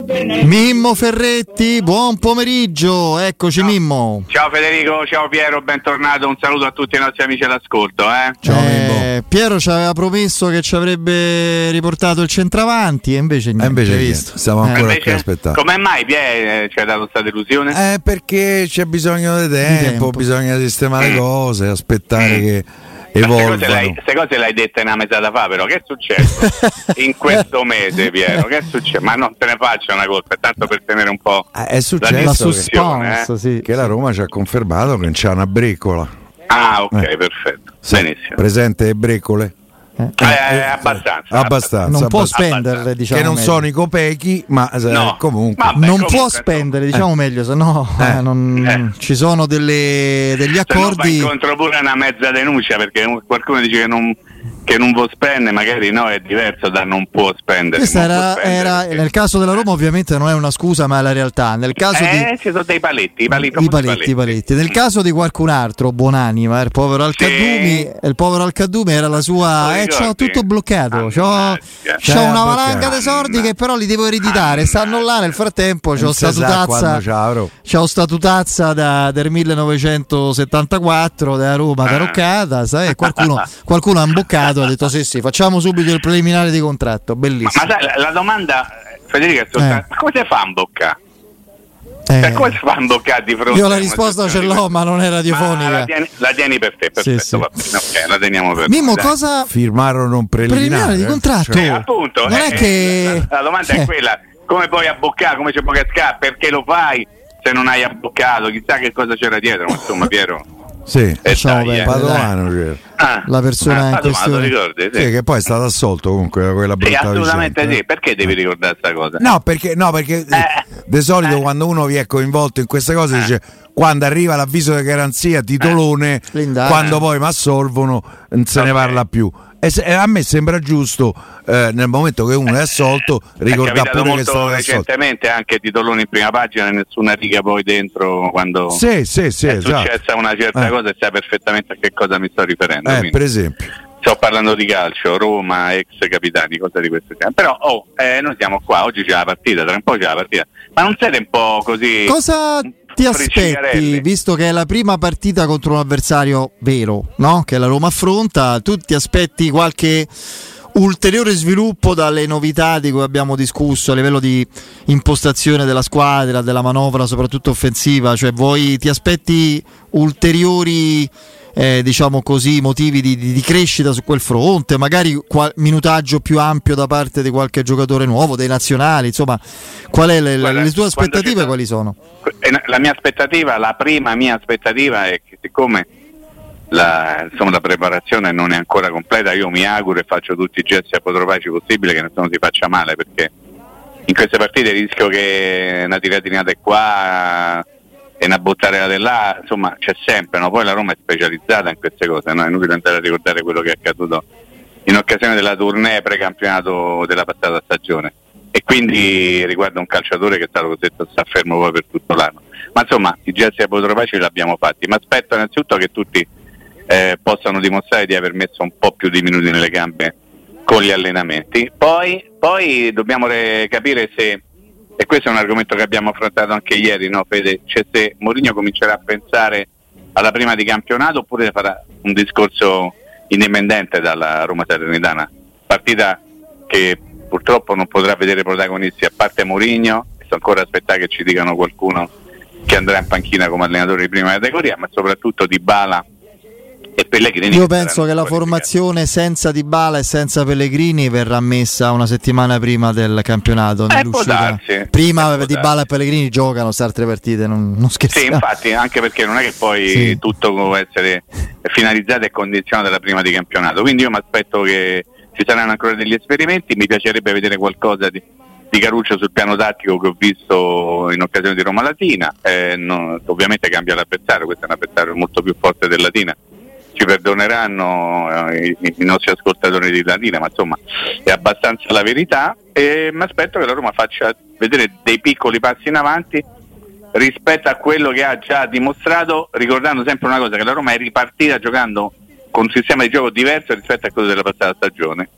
Mimmo Ferretti, buon pomeriggio, eccoci ciao. Mimmo. Ciao Federico, ciao Piero, bentornato, un saluto a tutti i nostri amici all'ascolto. Eh. Ciao eh, Piero ci aveva promesso che ci avrebbe riportato il centravanti e invece niente. E invece visto. stiamo ancora invece, qui aspettando. Come mai Piero ci ha dato questa delusione? Eh, perché c'è bisogno di tempo, di tempo. bisogna sistemare mm. cose, aspettare che evolvano. Queste cose, l'hai dette una mezz'ora fa, però che è successo in questo mese, Piero? Che è successo? Ma non te ne faccio una colpa, è tanto per tenere un po' ah, è successo la suspense, eh? sì. che la Roma ci ha confermato che c'è una breccola. Ah, ok, eh. perfetto. Sì. Benissimo. Presente le breccole? Eh, eh, eh, abbastanza, abbastanza, non abbastanza. può spendere diciamo che non meglio. sono i copechi ma no. comunque Vabbè, non comunque, può spendere diciamo meglio se no eh. non, ci sono delle, degli accordi se no incontro pure una mezza denuncia perché qualcuno dice che non che non può spendere, magari no, è diverso da non può spendere. Questa era, spendere era perché... nel caso della Roma, ovviamente non è una scusa, ma è la realtà. Nel caso eh, di... ci sono dei paletti, i paletti, I paletti, paletti. Nel caso di qualcun altro, buonanima, il povero Alcadumi, sì. il povero Alcadumi era la sua. Eh, c'ho tutto bloccato. C'ho, c'ho Cioè, una valanga di soldi che però li devo ereditare. Stanno là nel frattempo. C'ho statutazza. C'ho statutazza da, del 1974 della Roma Ah. taroccata. Sai? Qualcuno, qualcuno ha imboccato ha detto sì sì facciamo subito il preliminare di contratto bellissimo ma, ma sai, la, la, domanda Federica è soltanto, Eh. ma come si fa a imboccare? Eh, Cioè, come si fa a imboccare di fronte io la risposta ce l'ho ma non è radiofonica la, tieni, la tieni per te perfetto Sì, sì. va bene, ok, la teniamo per Mimmo dai. cosa firmarono un preliminare, preliminare di eh? contratto Cioè, Eh, appunto non è eh, che la, la domanda Eh. è quella come puoi abboccare come ci puoi cascare perché lo fai se non hai abboccato chissà che cosa c'era dietro ma insomma Piero sì, eh, dai, eh. Padovano c'era. Ah, La persona ah, in questione. ricordi? Sì. Sì, che poi è stato assolto comunque da quella Sì, brutta assolutamente vicenda, sì eh. perché devi ricordare questa cosa No, perché, no, perché Eh. di solito Eh. quando uno vi è coinvolto in queste cose Eh. dice quando arriva l'avviso di garanzia, titolone, L'indagine. quando poi mi assolvono non se ne Ok. parla più. E se- a me sembra giusto eh, nel momento che uno è assolto ricordare pure che è molto stato assolto. recentemente anche titoloni in prima pagina nessuna riga poi dentro quando Sì, sì, sì, è esatto. successa una certa Eh. cosa e sai perfettamente a che cosa mi sto riferendo Eh, per esempio. sto parlando di calcio, Roma, ex capitani, cose di questo genere. Però oh, eh, noi siamo qua, oggi c'è la partita, tra un po' c'è la partita. Ma non siete un po' così. cosa ti aspetti visto che è la prima partita contro un avversario vero no? che la Roma affronta tu ti aspetti qualche ulteriore sviluppo dalle novità di cui abbiamo discusso a livello di impostazione della squadra, della manovra soprattutto offensiva, cioè voi ti aspetti ulteriori eh, diciamo così motivi di, di- crescita su quel fronte, magari qual- minutaggio più ampio da parte di qualche giocatore nuovo, dei nazionali, insomma, qual è le, Guarda, le tue aspettative quali sono? Eh, La mia aspettativa, la prima mia aspettativa è che siccome la, insomma, la preparazione non è ancora completa, io mi auguro e faccio tutti i gesti apotropaci possibili che nessuno si faccia male perché in queste partite rischio che una tiratina di qua e una buttarella di là, insomma c'è sempre, no? poi la Roma è specializzata in queste cose, no? è inutile andare a ricordare quello che è accaduto in occasione della tournée precampionato della passata stagione e quindi riguarda un calciatore che è stato costretto a fermo poi per tutto l'anno. Ma insomma i gesti apotropaci li abbiamo fatti, ma aspetto innanzitutto che tutti eh, possano dimostrare di aver messo un po' più di minuti nelle gambe con gli allenamenti. Poi, poi dobbiamo re- capire se, e questo è un argomento che abbiamo affrontato anche ieri, no, Fede? Cioè se Mourinho comincerà a pensare alla prima di campionato oppure farà un discorso indipendente dalla Roma Salernitana. Partita che purtroppo non potrà vedere protagonisti a parte Mourinho, sto ancora aspettare che ci dicano qualcuno che andrà in panchina come allenatore di prima categoria, ma soprattutto Di Bala e Pellegrini. Io penso che la formazione senza Di Bala e senza Pellegrini verrà messa una settimana prima del campionato. Eh, darsi, prima Di Bala e Pellegrini giocano queste altre partite, non, non Sì, infatti, anche perché non è che poi sì. tutto può essere finalizzato e condizionato dalla prima di campionato. Quindi io mi aspetto che ci saranno ancora degli esperimenti, mi piacerebbe vedere qualcosa di, di Caruccio sul piano tattico che ho visto in occasione di Roma Latina, eh, no, ovviamente cambia l'avversario, questo è un avversario molto più forte del Latina, ci perdoneranno eh, i, i, nostri ascoltatori di Latina, ma insomma è abbastanza la verità e mi aspetto che la Roma faccia vedere dei piccoli passi in avanti rispetto a quello che ha già dimostrato, ricordando sempre una cosa, che la Roma è ripartita giocando con un sistema di gioco diverso rispetto a quello della passata stagione.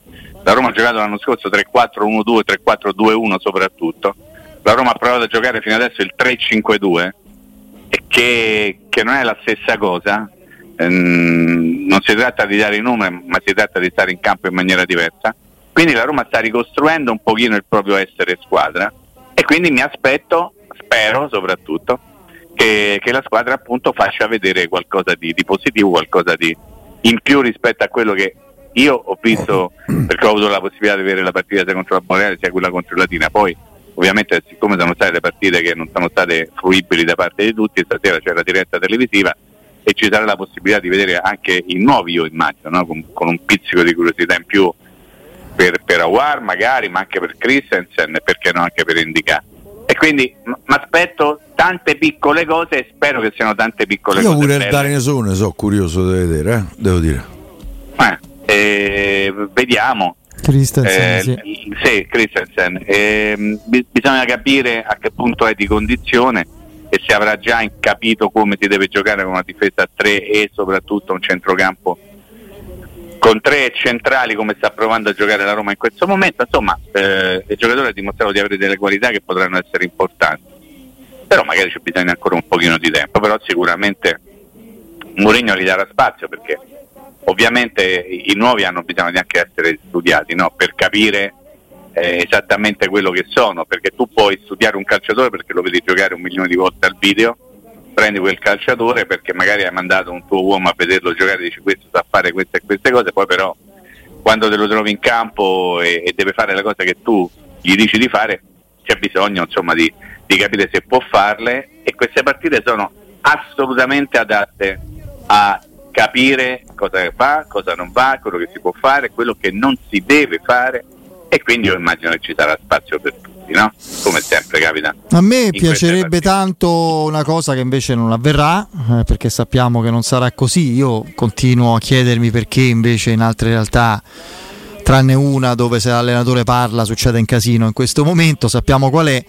La Roma ha giocato l'anno scorso 3-4-1-2, 3-4-2-1 soprattutto. La Roma ha provato a giocare fino adesso il 3-5-2, che, che non è la stessa cosa. Ehm, non si tratta di dare i numeri, ma si tratta di stare in campo in maniera diversa. Quindi la Roma sta ricostruendo un pochino il proprio essere squadra e quindi mi aspetto, spero soprattutto, che, che la squadra appunto faccia vedere qualcosa di, di positivo, qualcosa di, in più rispetto a quello che io ho visto perché ho avuto la possibilità di vedere la partita sia contro la Boreale sia quella contro la Latina poi ovviamente siccome sono state le partite che non sono state fruibili da parte di tutti stasera c'è la diretta televisiva e ci sarà la possibilità di vedere anche i nuovi io immagino no? con, con, un pizzico di curiosità in più per, per Awar magari ma anche per Christensen e perché no anche per Indica e quindi mi aspetto tante piccole cose e spero che siano tante piccole Io cose. Io pure il Daresone sono curioso di vedere, eh? devo dire. Eh, eh, vediamo. Christensen, eh, sì. sì Christensen. Eh, bisogna capire a che punto è di condizione e se avrà già capito come si deve giocare con una difesa a 3 e soprattutto un centrocampo con tre centrali come sta provando a giocare la Roma in questo momento, insomma eh, il giocatore ha dimostrato di avere delle qualità che potranno essere importanti, però magari c'è bisogno ancora un pochino di tempo, però sicuramente Mourinho gli darà spazio perché ovviamente i nuovi hanno bisogno di anche essere studiati no? per capire eh, esattamente quello che sono, perché tu puoi studiare un calciatore perché lo vedi giocare un milione di volte al video prendi quel calciatore perché magari hai mandato un tuo uomo a vederlo giocare e dici questo sa fare queste e queste cose, poi però quando te lo trovi in campo e, e deve fare la cosa che tu gli dici di fare, c'è bisogno insomma di, di capire se può farle e queste partite sono assolutamente adatte a capire cosa va, cosa non va, quello che si può fare, quello che non si deve fare e quindi io immagino che ci sarà spazio per tutti, no? Come sempre capita. A me piacerebbe tanto una cosa che invece non avverrà, eh, perché sappiamo che non sarà così. Io continuo a chiedermi perché invece in altre realtà tranne una dove se l'allenatore parla succede un casino in questo momento, sappiamo qual è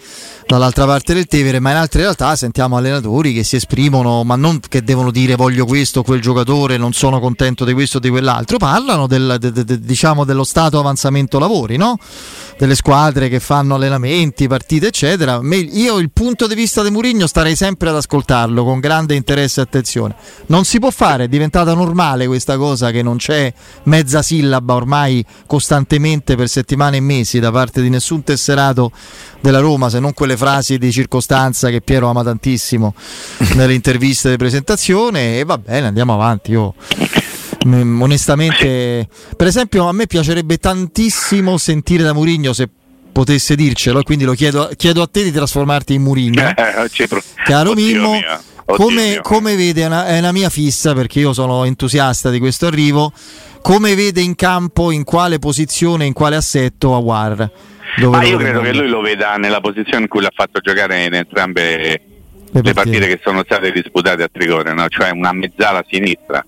dall'altra parte del Tevere, ma in altre realtà sentiamo allenatori che si esprimono, ma non che devono dire voglio questo quel giocatore, non sono contento di questo o di quell'altro, parlano del, de, de, de, diciamo dello stato avanzamento lavori, no? delle squadre che fanno allenamenti, partite eccetera. Io il punto di vista di Murigno starei sempre ad ascoltarlo con grande interesse e attenzione. Non si può fare, è diventata normale questa cosa che non c'è mezza sillaba ormai costantemente per settimane e mesi da parte di nessun tesserato della Roma, se non quelle frasi di circostanza che Piero ama tantissimo nelle interviste di presentazione. E va bene, andiamo avanti. Io mm, onestamente, per esempio, a me piacerebbe tantissimo sentire da Murigno se potesse dircelo, quindi lo chiedo, chiedo a te di trasformarti in Murigno. Eh, Caro Mimmo, come, come, vede, è una, è una mia fissa perché io sono entusiasta di questo arrivo come vede in campo, in quale posizione, in quale assetto Awar? Ma io credo che lui lo veda nella posizione in cui l'ha fatto giocare in entrambe le, le partite. che sono state disputate a Trigone, no? cioè una mezzala a sinistra.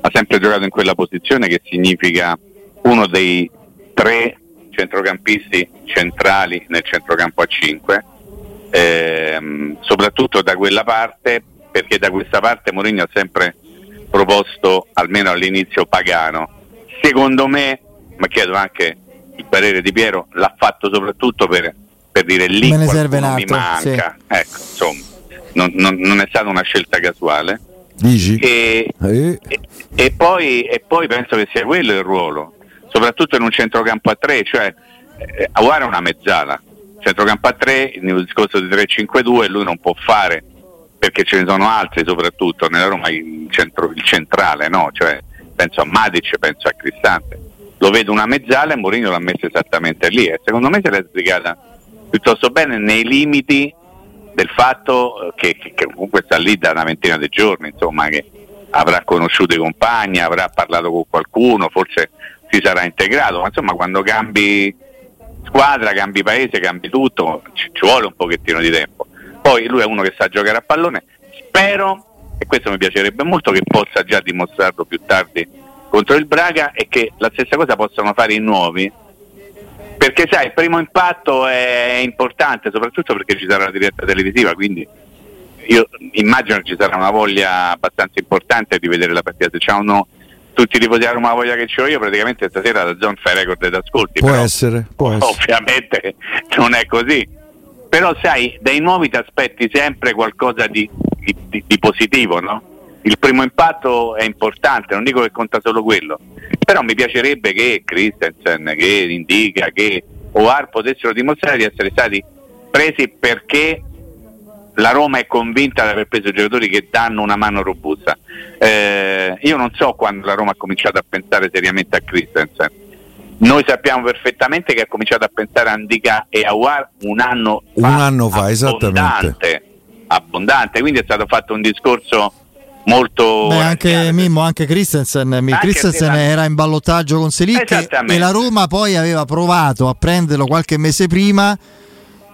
Ha sempre giocato in quella posizione che significa uno dei tre centrocampisti centrali nel centrocampo a 5, ehm, soprattutto da quella parte, perché da questa parte Mourinho ha sempre proposto almeno all'inizio Pagano. Secondo me, ma chiedo anche il parere di Piero, l'ha fatto soprattutto per, per dire lì Me ne serve un altro, mi manca. Sì. Ecco, insomma, non, non, non, è stata una scelta casuale. Dici? E, eh. e, e, poi, e poi penso che sia quello il ruolo, soprattutto in un centrocampo a tre, cioè eh, Aguara è una mezzala, centrocampo a 3, nel discorso di 3-5-2 lui non può fare perché ce ne sono altri soprattutto nella Roma il, centro, il centrale, no? cioè, penso a Matic, penso a Cristante. Lo vedo una mezzala e Mourinho l'ha messo esattamente lì e secondo me se l'è spiegata piuttosto bene nei limiti del fatto che, che, che, comunque sta lì da una ventina di giorni, insomma, che avrà conosciuto i compagni, avrà parlato con qualcuno, forse si sarà integrato, ma insomma quando cambi squadra, cambi paese, cambi tutto, ci, ci vuole un pochettino di tempo. Poi lui è uno che sa giocare a pallone, spero, e questo mi piacerebbe molto, che possa già dimostrarlo più tardi contro il Braga e che la stessa cosa possano fare i nuovi, perché sai, il primo impatto è importante, soprattutto perché ci sarà la diretta televisiva, quindi io immagino che ci sarà una voglia abbastanza importante di vedere la partita. Se c'hanno tutti i tifosi di Roma la voglia che ho io, praticamente stasera la zona fa record ed ascolti. Può essere, può essere. Ovviamente non è così. Però sai, dai nuovi ti aspetti sempre qualcosa di, di, di positivo, no? Il primo impatto è importante, non dico che conta solo quello, però mi piacerebbe che Christensen, che Indica, che Oar potessero dimostrare di essere stati presi perché la Roma è convinta di aver preso giocatori che danno una mano robusta. Eh, io non so quando la Roma ha cominciato a pensare seriamente a Christensen. Noi sappiamo perfettamente che ha cominciato a pensare a Andica e a War un anno fa. Un anno fa, esattamente. Abbondante, quindi è stato fatto un discorso molto Beh, anche Mimmo anche Christensen, anche Christensen era in ballottaggio con Selic e la Roma poi aveva provato a prenderlo qualche mese prima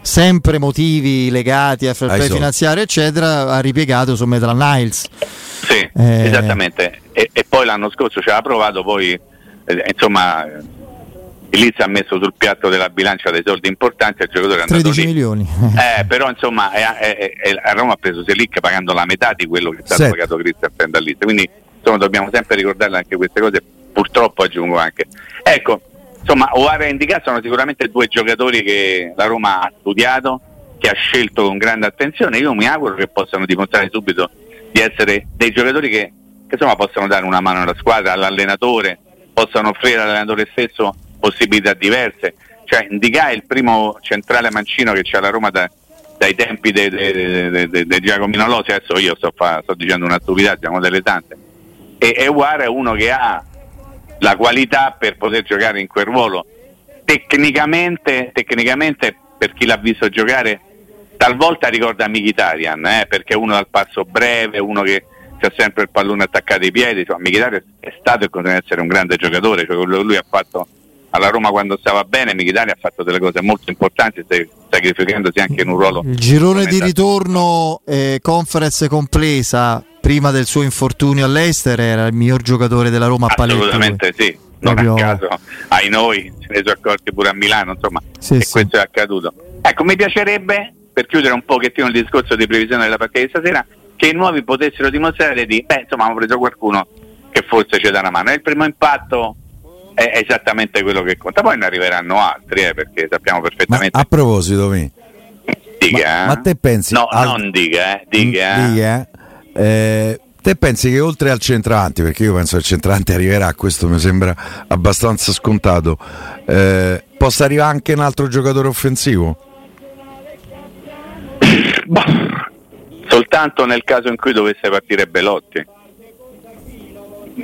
sempre motivi legati a fair play finanziario eccetera ha ripiegato su Metal Niles. Sì eh, esattamente. E, e, poi l'anno scorso ci aveva provato poi eh, insomma il Liz ha messo sul piatto della bilancia dei soldi importanti al giocatore è andato 13 lì. milioni. Eh, però insomma è, è, a Roma ha preso Selic pagando la metà di quello che è stato pagato Christian Liz quindi insomma dobbiamo sempre ricordarle anche queste cose. Purtroppo aggiungo anche. Ecco insomma Oara e Indica sono sicuramente due giocatori che la Roma ha studiato che ha scelto con grande attenzione. Io mi auguro che possano dimostrare subito di essere dei giocatori che, che insomma possano dare una mano alla squadra all'allenatore possano offrire all'allenatore stesso possibilità diverse. Cioè, Indica è il primo centrale mancino che c'è alla Roma da, dai tempi di Giacomino Losi, adesso io sto, fa, sto, dicendo una stupidaggine, siamo delle tante. E, e Uara è uno che ha la qualità per poter giocare in quel ruolo. Tecnicamente, tecnicamente per chi l'ha visto giocare, talvolta ricorda Mkhitaryan, eh, perché è uno dal passo breve, uno che ha sempre il pallone attaccato ai piedi. Cioè, Mkhitaryan è stato e continua ad essere un grande giocatore, cioè quello che lui ha fatto alla Roma quando stava bene, Mkhitaryan ha fatto delle cose molto importanti, sacrificandosi anche in un ruolo. Il girone di ritorno, eh, conference compresa, prima del suo infortunio all'Ester, era il miglior giocatore della Roma a palette. Assolutamente sì, non Proprio... a caso, ai noi, se ne sono accorti pure a Milano, insomma, sì, e sì. questo è accaduto. Ecco, mi piacerebbe, per chiudere un pochettino il discorso di previsione della partita di stasera, che i nuovi potessero dimostrare di, beh, insomma, hanno preso qualcuno che forse ci dà una mano. È il primo impatto è esattamente quello che conta. Poi ne arriveranno altri, eh, perché sappiamo perfettamente. Ma a proposito, mi. Dica, ma, ma, te pensi? No, al... non dica, eh, dica. Mm, dica eh, te pensi che oltre al centrante, perché io penso che il centrante arriverà, questo mi sembra abbastanza scontato, eh, possa arrivare anche un altro giocatore offensivo? Bah, soltanto nel caso in cui dovesse partire Belotti.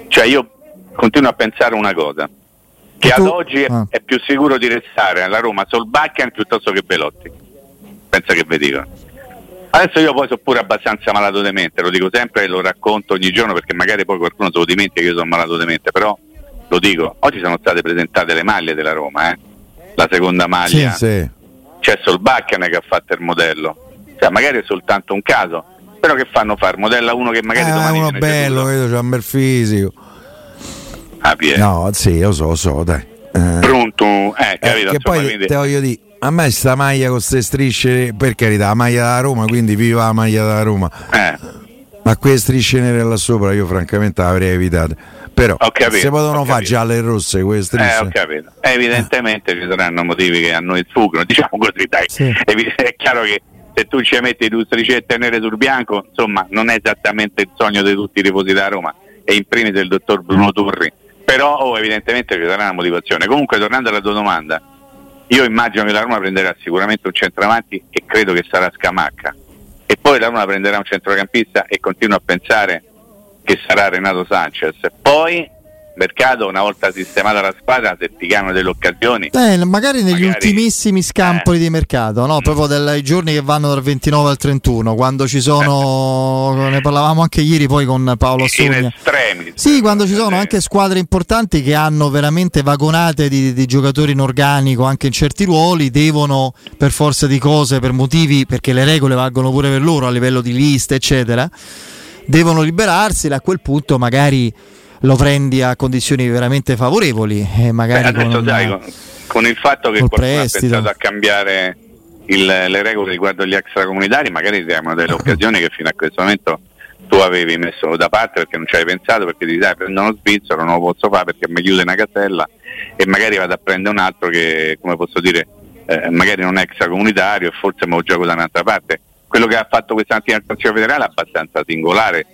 Cioè io continuo a pensare una cosa che tu... ad oggi è, ah. è, più sicuro di restare alla Roma Solbakken piuttosto che Belotti. Pensa che vi dico. Adesso io poi sono pure abbastanza malato di mente, lo dico sempre e lo racconto ogni giorno perché magari poi qualcuno se lo dimentica che io sono malato di mente, però lo dico, oggi sono state presentate le maglie della Roma, eh? la seconda maglia. Sì, sì. C'è Solbakken che ha fatto il modello, cioè magari è soltanto un caso, però che fanno fare? Modella uno che magari eh, domani... uno bello, vedo, c'ha un bel fisico. Ah, no, sì, lo so, lo so, dai. Eh. Pronto? Eh, capito, eh, che poi quindi... te voglio dire, a me sta maglia con queste strisce, per carità, la maglia da Roma, quindi viva la maglia da Roma. Eh. Ma quelle strisce nere là sopra io francamente l'avrei evitate. Però capito, se potevano fare gialle e rosse quelle strisce. Eh, ho capito. Evidentemente ci saranno motivi che a noi sfuggono, diciamo così, dai. Sì. È chiaro che se tu ci metti due stricette nere sul bianco, insomma, non è esattamente il sogno di tutti i tifosi da Roma e in primis del dottor Bruno Turri però oh, evidentemente ci sarà una motivazione. Comunque tornando alla tua domanda, io immagino che la Roma prenderà sicuramente un centravanti e credo che sarà Scamacca. E poi la Roma prenderà un centrocampista e continuo a pensare che sarà Renato Sanchez. Poi mercato una volta sistemata la squadra se ti chiamano delle occasioni eh, magari negli magari, ultimissimi scampoli eh. di mercato no? Mm. proprio dei giorni che vanno dal 29 al 31 quando ci sono ne parlavamo anche ieri poi con Paolo Assogna estremi sì quando ci sono anche squadre importanti che hanno veramente vagonate di, di giocatori in organico anche in certi ruoli devono per forza di cose per motivi perché le regole valgono pure per loro a livello di liste eccetera devono liberarsi a quel punto magari lo prendi a condizioni veramente favorevoli e magari Beh, adesso, con, dai, con, con, il fatto che qualcuno prestito. ha pensato a cambiare il, le regole riguardo agli extracomunitari magari diamo delle occasioni che fino a questo momento tu avevi messo da parte perché non ci hai pensato perché ti dai prendo uno svizzero non lo posso fare perché mi chiude una casella e magari vado a prendere un altro che come posso dire eh, magari non è extracomunitario e forse me lo gioco da un'altra parte quello che ha fatto questa mattina il Consiglio federale è abbastanza singolare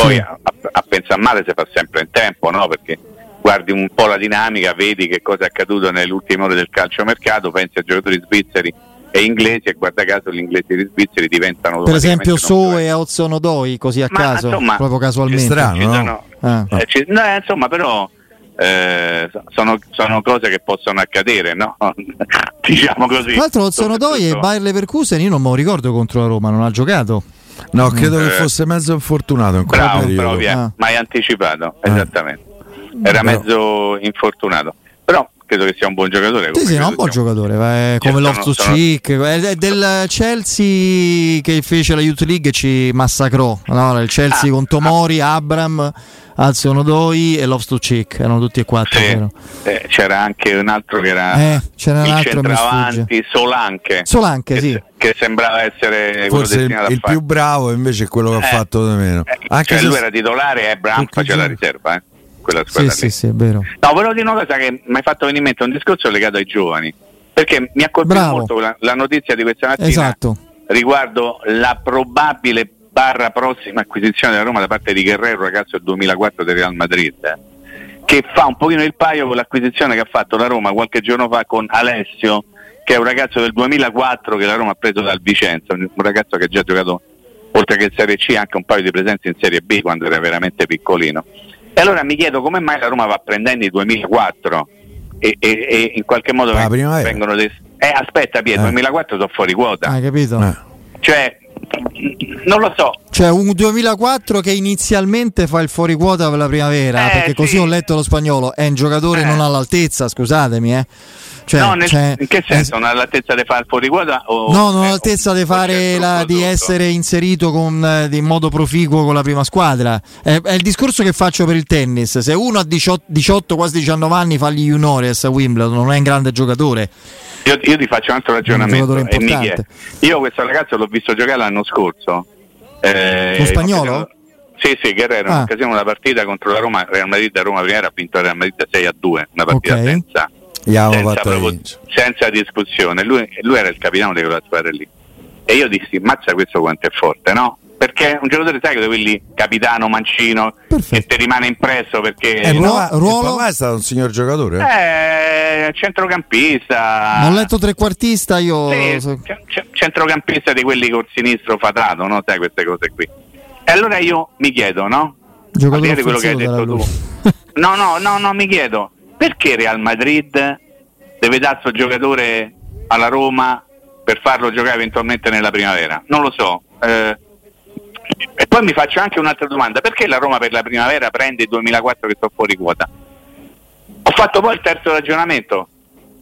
poi sì. a, a, pensare male si fa sempre in tempo, no? perché guardi un po' la dinamica, vedi che cosa è accaduto nelle ultime ore del calciomercato, pensi a giocatori svizzeri e inglesi e guarda caso gli inglesi e gli svizzeri diventano per esempio So e Ozzono Doi così a Ma, caso insomma, proprio casualmente strano, no? Sono, ah. eh, ci, no, eh, insomma però eh, sono, sono, cose che possono accadere no? diciamo così tra l'altro Ozzono Doi e Bayer Leverkusen io non me lo ricordo contro la Roma non ha giocato No, credo che eh, fosse mezzo infortunato in quel bravo, periodo. Bravo, ah. ma hai anticipato, eh. esattamente. Era mezzo infortunato. Però credo che sia un buon giocatore. Sì, sì, è un buon giocatore, eh, come Loftus sono... Cheek, è del Chelsea che fece la Youth League e ci massacrò, no? il Chelsea ah, con Tomori, ah. Abram, Alzio Onodoi e Loftus Cheek, erano tutti e quattro. Sì. Eh, c'era anche un altro che era eh, c'era un altro centravanti, Solanche. Solanche, che, sì. Che sembrava essere Forse il, il più bravo invece è quello che ha eh, fatto da meno. Eh, anche cioè se... lui era titolare e Abraham faceva la riserva. Eh quella squadra. Sì, sì, sì, è vero. No, volevo dire una cosa che mi hai fatto venire in mente, un discorso legato ai giovani, perché mi ha colpito Bravo. molto la, la, notizia di questa mattina esatto. riguardo la probabile barra prossima acquisizione della Roma da parte di Guerrero, ragazzo del 2004 del Real Madrid, che fa un pochino il paio con l'acquisizione che ha fatto la Roma qualche giorno fa con Alessio, che è un ragazzo del 2004 che la Roma ha preso dal Vicenza, un ragazzo che ha già giocato oltre che in Serie C anche un paio di presenze in Serie B quando era veramente piccolino. E allora mi chiedo come mai la Roma va prendendo i 2004 e, e, e in qualche modo ah, vengono dei... Eh, aspetta Pietro, eh. 2004 sono fuori quota. Hai capito? Eh. Cioè, non lo so. Cioè un 2004 che inizialmente fa il fuori quota per la primavera, eh, perché così sì. ho letto lo spagnolo, è un giocatore eh. non all'altezza, scusatemi, eh. Cioè, no, nel, cioè, in che senso? Non all'altezza di fare il fuori quota? O, no, non all'altezza di fare la, di essere inserito con, eh, in modo proficuo con la prima squadra. È, è, il discorso che faccio per il tennis. Se uno a 18, 18 quasi 19 anni fa gli juniores a Wimbledon, non è un grande giocatore. Io, io ti faccio un altro ragionamento. io questo ragazzo l'ho visto giocare l'anno scorso. Eh, Lo spagnolo? Sì, sì, Guerrero, ah. in occasione una partita contro la Roma, Real Madrid da Roma prima ha vinto Real Madrid 6 a 2, una partita okay. senza senza, proprio, senza, discussione. Lui, lui, era il capitano di quella squadra lì. E io dissi, mazza questo quanto è forte, no? Perché un giocatore sai che quelli capitano, mancino, Perfetto. che ti rimane impresso perché... E no, ruolo... papà è stato un signor giocatore? Eh, centrocampista. Ho letto trequartista io... Sì, centrocampista di quelli col sinistro fatato, no? Sai queste cose qui. E allora io mi chiedo, no? Giocatore di quello che hai detto tu. no, no, no, no, mi chiedo perché Real Madrid deve dare questo giocatore alla Roma per farlo giocare eventualmente nella primavera? Non lo so. Eh, e poi mi faccio anche un'altra domanda, perché la Roma per la primavera prende il 2004 che sto fuori quota? Ho fatto poi il terzo ragionamento,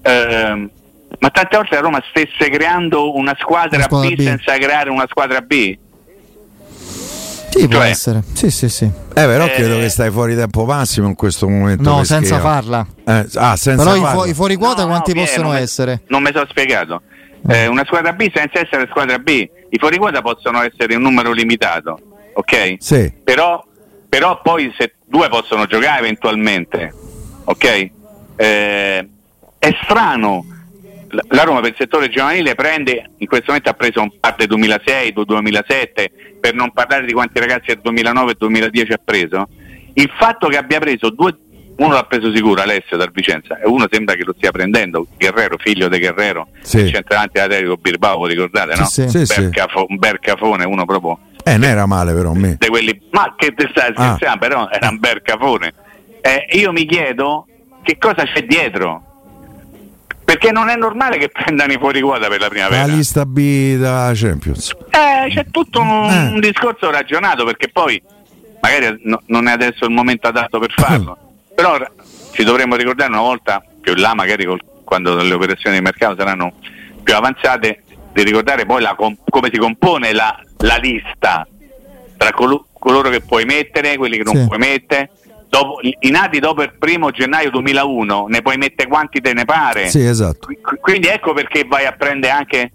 eh, ma tante volte la Roma stesse creando una squadra, una squadra B, B senza creare una squadra B? Sì, può cioè, essere. Sì, sì, sì. Eh, però eh, credo che stai fuori tempo massimo in questo momento. No, senza farla. Eh, ah, senza però farla. i, fu- i fuori quota no, quanti no, possono non essere? non mi sono spiegato. Eh, una squadra B senza essere squadra B, i fuori quota possono essere un numero limitato, ok? Sì. Però, però poi se due possono giocare eventualmente, ok? Eh, è strano la Roma per il settore giovanile prende, in questo momento ha preso un parte 2006, 2007, per non parlare di quanti ragazzi del 2009 e 2010 ha preso. Il fatto che abbia preso due, uno l'ha preso sicuro Alessio dal Vicenza e uno sembra che lo stia prendendo Guerrero, figlio di Guerrero Sì. centravanti Atletico Bilbao, ricordate no? Sì, sì. Bercafo- un Bercafone, uno proprio Eh, non era male però a me. quelli ma che te stai Ah. però era un Bercafone Eh, io mi chiedo che cosa c'è dietro perché non è normale che prendano i fuori quota per la primavera La lista B da Champions. eh, c'è tutto un, Eh. un discorso ragionato perché poi magari no- non è adesso il momento adatto per farlo, però ci dovremmo ricordare una volta più in là, magari col- quando le operazioni di mercato saranno più avanzate, di ricordare poi la com- come si compone la, la lista tra colo- coloro che puoi mettere, quelli che non Sì. puoi mettere. Dopo, i nati dopo il primo gennaio 2001 ne puoi mettere quanti te ne pare Sì, esatto. Qui- qui- quindi ecco perché vai a prendere anche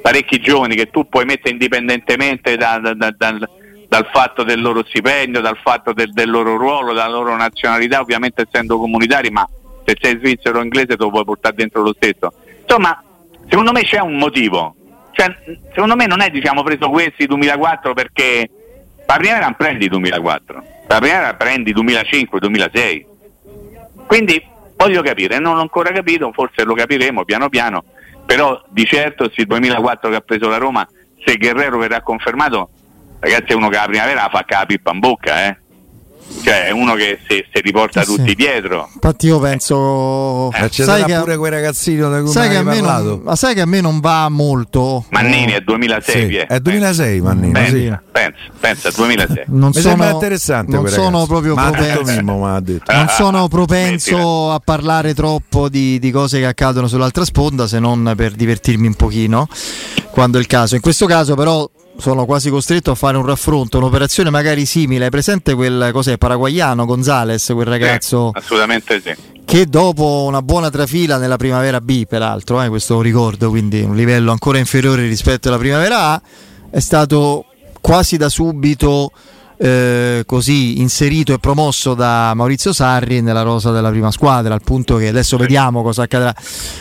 parecchi giovani che tu puoi mettere indipendentemente da- da- da- dal, dal fatto del loro stipendio, dal fatto del, del loro ruolo, dalla loro nazionalità, ovviamente essendo comunitari, ma se sei svizzero o inglese te lo puoi portare dentro lo stesso. Insomma, secondo me c'è un motivo. Cioè, secondo me non è diciamo preso questi 2004 perché la primavera non prendi 2004, la primavera prendi 2005-2006. Quindi voglio capire, non l'ho ancora capito, forse lo capiremo piano piano, però di certo sì 2004 che ha preso la Roma, se Guerrero verrà confermato, ragazzi è uno che la primavera la fa con la pippa in bocca, eh. Cioè è uno che se, se riporta Eh sì. tutti dietro. Infatti io penso... Eh, ci sai che, pure quel ragazzino da cui sai che non, ma sai che a me non va molto. Mannini è 2006, Sì, Pie. È 2006 Mannini, Pensa, sì. pensa, pensa, 2006. Non Mi sono, sembra interessante non sono proprio propenso. Mimmo, ma ha detto. non Ah, sono ah, propenso a parlare troppo di, di cose che accadono sull'altra sponda se non per divertirmi un pochino quando è il caso. In questo caso però sono quasi costretto a fare un raffronto, un'operazione magari simile. Hai presente quel cos'è, paraguayano Gonzales, quel ragazzo Sì, assolutamente sì. che dopo una buona trafila nella primavera B, peraltro, eh, questo ricordo, quindi un livello ancora inferiore rispetto alla primavera A, è stato quasi da subito eh, così inserito e promosso da Maurizio Sarri nella rosa della prima squadra, al punto che adesso vediamo cosa accadrà.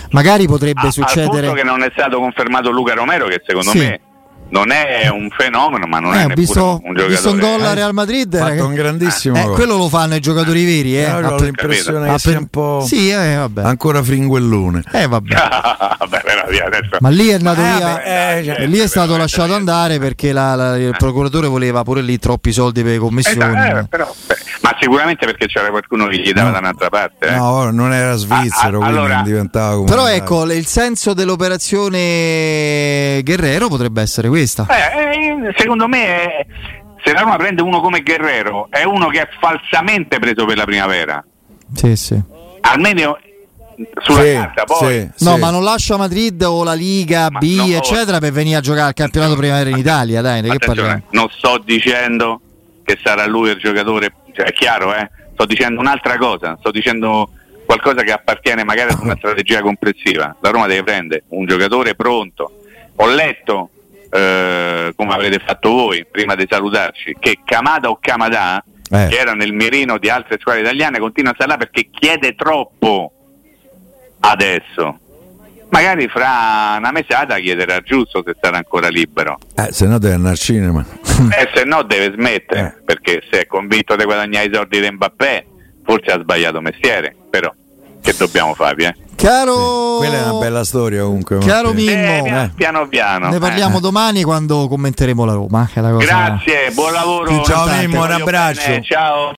Magari potrebbe A- Al succedere... punto che non è stato confermato Luca Romero, che secondo Sì. me non è un fenomeno, ma non Eh, è visto, un ho giocatore. visto un gol a eh. Real Madrid. Ha fatto un grandissimo Eh, gol. quello lo fanno i giocatori veri, eh. Ho l'impressione che sia un po' Sì, eh, vabbè. ancora fringuellone. Eh, vabbè. Vabbè, Ma lì è andato Eh, via. eh, cioè, lì è stato lasciato andare perché la- la- il procuratore voleva pure lì troppi soldi per le commissioni. Eh, però, beh, ma sicuramente perché c'era qualcuno che gli dava No. da un'altra parte. eh. No, non era svizzero, Ah, ah, quindi allora- non diventava come Però ecco, il senso dell'operazione Guerrero potrebbe essere questa. Eh, eh, secondo me, è- se la Roma prende uno come Guerrero, è uno che è falsamente preso per la primavera. Sì, sì. Almeno sulla Sì, carta, poi. sì, No, sì. ma non lascia Madrid o la Liga Ma B, no, eccetera, per venire a giocare al campionato primavera in Italia. Dai, di che Attenzione, parliamo? non sto dicendo che sarà lui il giocatore, cioè, è chiaro, eh? sto dicendo un'altra cosa, sto dicendo qualcosa che appartiene magari ad una strategia complessiva. La Roma deve prendere un giocatore pronto. Ho letto, eh, come avrete fatto voi prima di salutarci, che Kamada o Kamada, Eh. che era nel mirino di altre squadre italiane, continua a stare là perché chiede troppo adesso. Magari fra una mesata chiederà giusto se sarà ancora libero. Eh, se no deve andare al cinema. Eh, se no deve smettere, Eh. perché se è convinto di guadagnare i soldi di Mbappé, forse ha sbagliato mestiere, però che dobbiamo fare? Eh? Caro, Quella è una bella storia comunque. Caro Matteo. Mimmo, Eh, piano, eh. piano piano. ne parliamo Eh. domani quando commenteremo la Roma. Che è la cosa... Grazie, buon lavoro. Ciao, Importante. Mimmo, un abbraccio. bene, Ciao.